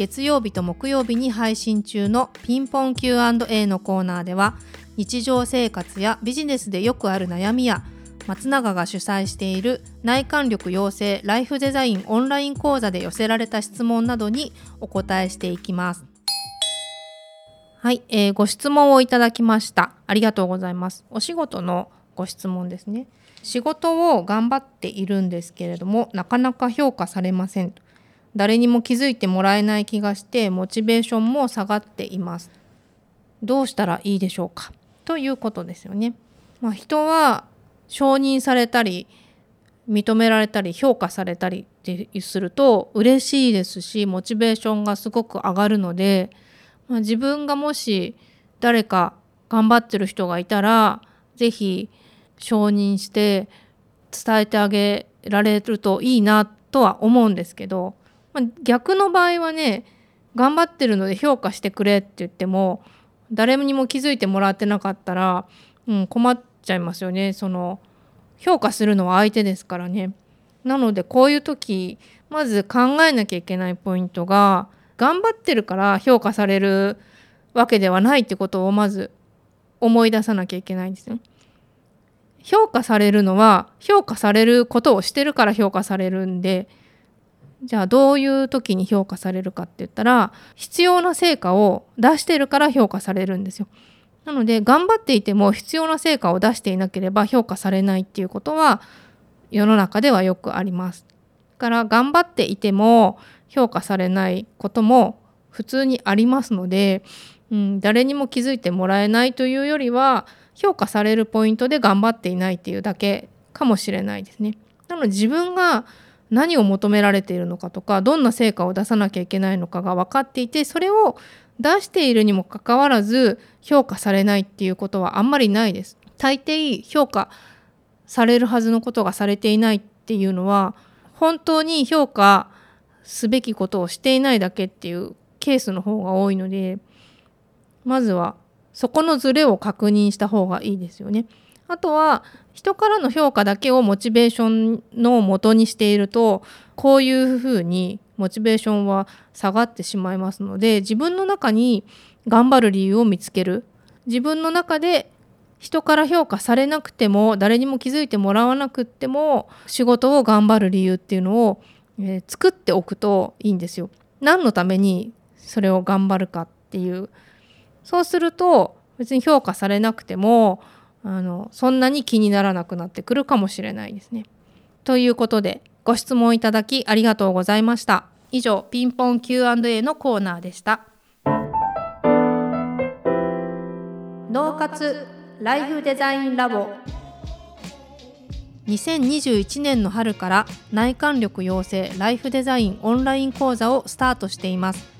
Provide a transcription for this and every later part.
月曜日と木曜日に配信中のピンポン Q&A のコーナーでは日常生活やビジネスでよくある悩みや松永が主催している内観力養成ライフデザインオンライン講座で寄せられた質問などにお答えしていきます。はい、えー、ご質問をいただきました。ありがとうございます。お仕事のご質問ですね。仕事を頑張っているんですけれども、なかなか評価されません。誰にも気づいてもらえない気がしてモチベーションも下がっています。どうしたらいいでしょうか？ということですよね、まあ、人は承認されたり認められたり評価されたりってすると嬉しいですしモチベーションがすごく上がるので、まあ、自分がもし誰か頑張ってる人がいたら是非承認して伝えてあげられるといいなとは思うんですけど逆の場合はね頑張ってるので評価してくれって言っても誰にも気づいてもらってなかったら、うん、困っちゃいますよねその評価するのは相手ですからね。なのでこういう時まず考えなきゃいけないポイントが頑張ってるから評価されるわけではないってことをまず思い出さなきゃいけないんですよ。評価されるのは評価されることをしてるから評価されるんでじゃあどういう時に評価されるかって言ったら必要な成果を出してるから評価されるんですよ。なので頑張っていても必要な成果を出していなければ評価されないっていうことは世の中ではよくあります。だから頑張っていても評価されないことも普通にありますので、うん、誰にも気づいてもらえないというよりは評価されるポイントで頑張っていないっていうだけかもしれないですね。なので自分が何を求められているのかとかどんな成果を出さなきゃいけないのかが分かっていてそれを出しているにもかかわらず評価されないっていうことはあんまりないです。大抵評価されるはずのことがされていないっていうのは本当に評価すべきことをしていないだけっていうケースの方が多いのでまずはそこのズレを確認した方がいいですよね。あとは人からの評価だけをモチベーションの元にしているとこういうふうにモチベーションは下がってしまいますので自分の中に頑張る理由を見つける自分の中で人から評価されなくても誰にも気づいてもらわなくても仕事を頑張る理由っていうのを、えー、作っておくといいんですよ。何のためにそれを頑張るかっていうそうすると別に評価されなくてもあのそんなに気にならなくなってくるかもしれないですね。ということでご質問いただきありがとうございました。以上ピンポン Q&A のコーナーでした。脳活ライフデザインラボ2021年の春から内観力養成ライフデザインオンライン講座をスタートしています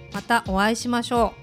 またお会いしましょう。